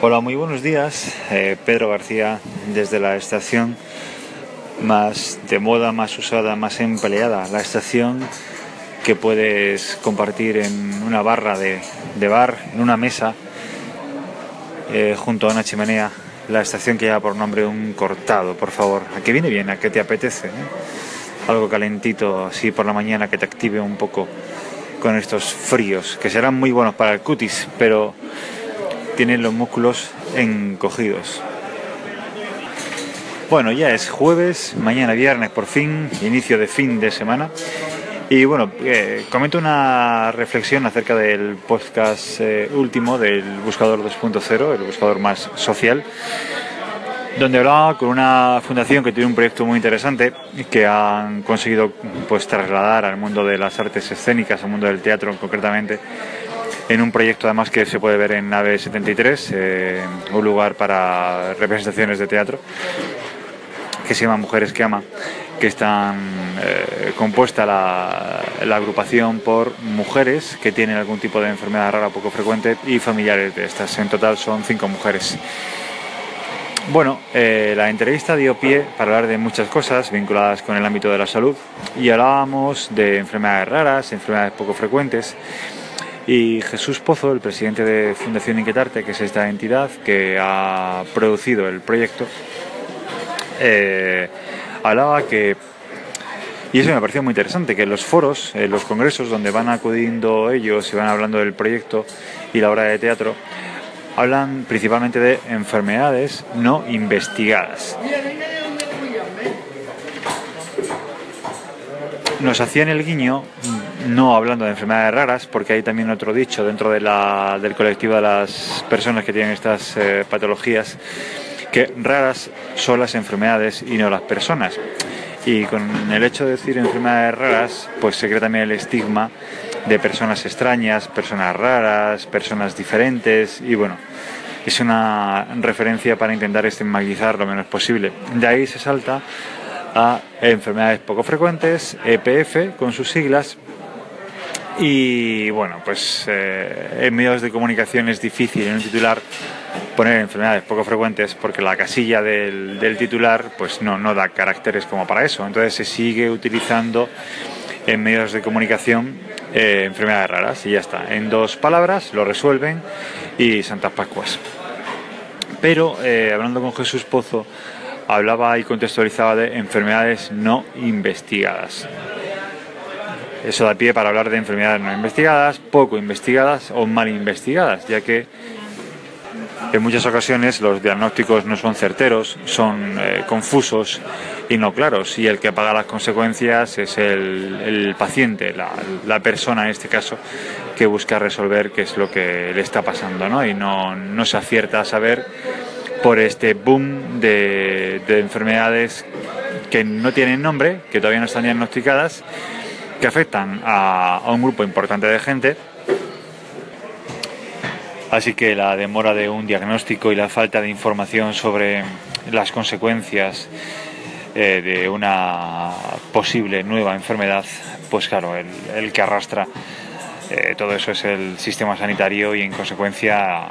Hola, muy buenos días. Eh, Pedro García desde la estación más de moda, más usada, más empleada. La estación que puedes compartir en una barra de, bar, en una mesa, eh, junto a una chimenea. La estación que lleva por nombre un cortado, por favor. ¿A qué viene bien? ¿A qué te apetece? Eh? Algo calentito así por la mañana que te active un poco con estos fríos, que serán muy buenos para el cutis, pero tienen los músculos encogidos. Bueno, ya es jueves, mañana viernes por fin, inicio de fin de semana. Y bueno, eh, comento una reflexión acerca del podcast eh, último del Buscador 2.0, el buscador más social, donde hablaba con una fundación que tiene un proyecto muy interesante que han conseguido pues trasladar al mundo de las artes escénicas, al mundo del teatro concretamente, en un proyecto además que se puede ver en Nave 73, eh, un lugar para representaciones de teatro, que se llama Mujeres que Ama, que están eh, compuesta la, agrupación por mujeres que tienen algún tipo de enfermedad rara poco frecuente y familiares de estas. En total son cinco mujeres. Bueno, eh, la entrevista dio pie para hablar de muchas cosas vinculadas con el ámbito de la salud y hablábamos de enfermedades raras, enfermedades poco frecuentes y Jesús Pozo, el presidente de Fundación Inquietarte, que es esta entidad que ha producido el proyecto, eh, hablaba que, y eso me pareció muy interesante, que los foros, en los congresos donde van acudiendo ellos y van hablando del proyecto y la obra de teatro, hablan principalmente de enfermedades no investigadas. Nos hacían el guiño no hablando de enfermedades raras, porque hay también otro dicho dentro de la, del colectivo de las personas que tienen estas eh, patologías, que raras son las enfermedades y no las personas. Y con el hecho de decir enfermedades raras, pues se crea también el estigma de personas extrañas, personas raras, personas diferentes, y bueno, es una referencia para intentar estigmatizar lo menos posible. De ahí se salta a enfermedades poco frecuentes, EPF con sus siglas, y bueno, pues eh, en medios de comunicación es difícil en un titular poner enfermedades poco frecuentes porque la casilla del, titular pues no, no da caracteres como para eso. Entonces se sigue utilizando en medios de comunicación eh, enfermedades raras y ya está. En dos palabras lo resuelven y Santas Pascuas. Pero eh, hablando con Jesús Pozo, hablaba y contextualizaba de enfermedades no investigadas. Eso da pie para hablar de enfermedades no investigadas, poco investigadas o mal investigadas, ya que en muchas ocasiones los diagnósticos no son certeros, son eh, confusos y no claros, y el que paga las consecuencias es el, paciente, la, persona en este caso, que busca resolver qué es lo que le está pasando, ¿no? y no, se acierta a saber por este boom de enfermedades que no tienen nombre, que todavía no están diagnosticadas que afectan a, un grupo importante de gente. Así que la demora de un diagnóstico y la falta de información sobre las consecuencias eh, de una posible nueva enfermedad, pues claro, el, que arrastra eh, todo eso es el sistema sanitario y en consecuencia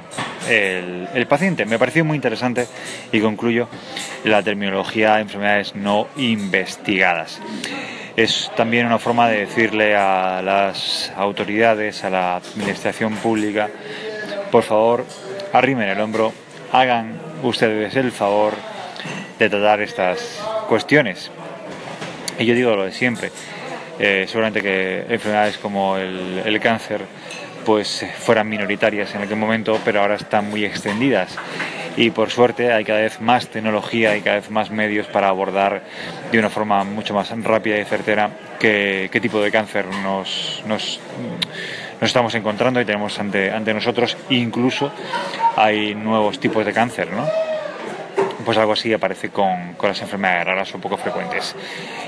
el, el, paciente. Me pareció muy interesante y concluyo la terminología de enfermedades no investigadas es también una forma de decirle a las autoridades, a la administración pública, por favor, arrimen el hombro, hagan ustedes el favor de tratar estas cuestiones. Y yo digo lo de siempre, eh, seguramente que enfermedades como el, el cáncer pues fueran minoritarias en aquel momento, pero ahora están muy extendidas y por suerte hay cada vez más tecnología y cada vez más medios para abordar de una forma mucho más rápida y certera qué, qué tipo de cáncer nos, nos, nos, estamos encontrando y tenemos ante, ante nosotros. Incluso hay nuevos tipos de cáncer, ¿no? Pues algo así aparece con, con las enfermedades raras o poco frecuentes.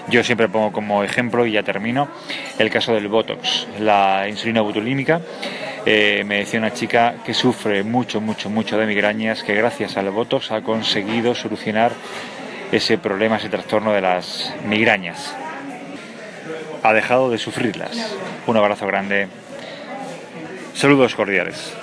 Yo siempre pongo como ejemplo, y ya termino, el caso del Botox, la insulina butulímica eh, me decía una chica que sufre mucho, mucho, mucho de migrañas, que gracias al Botox ha conseguido solucionar ese problema, ese trastorno de las migrañas. Ha dejado de sufrirlas. Un abrazo grande. Saludos cordiales.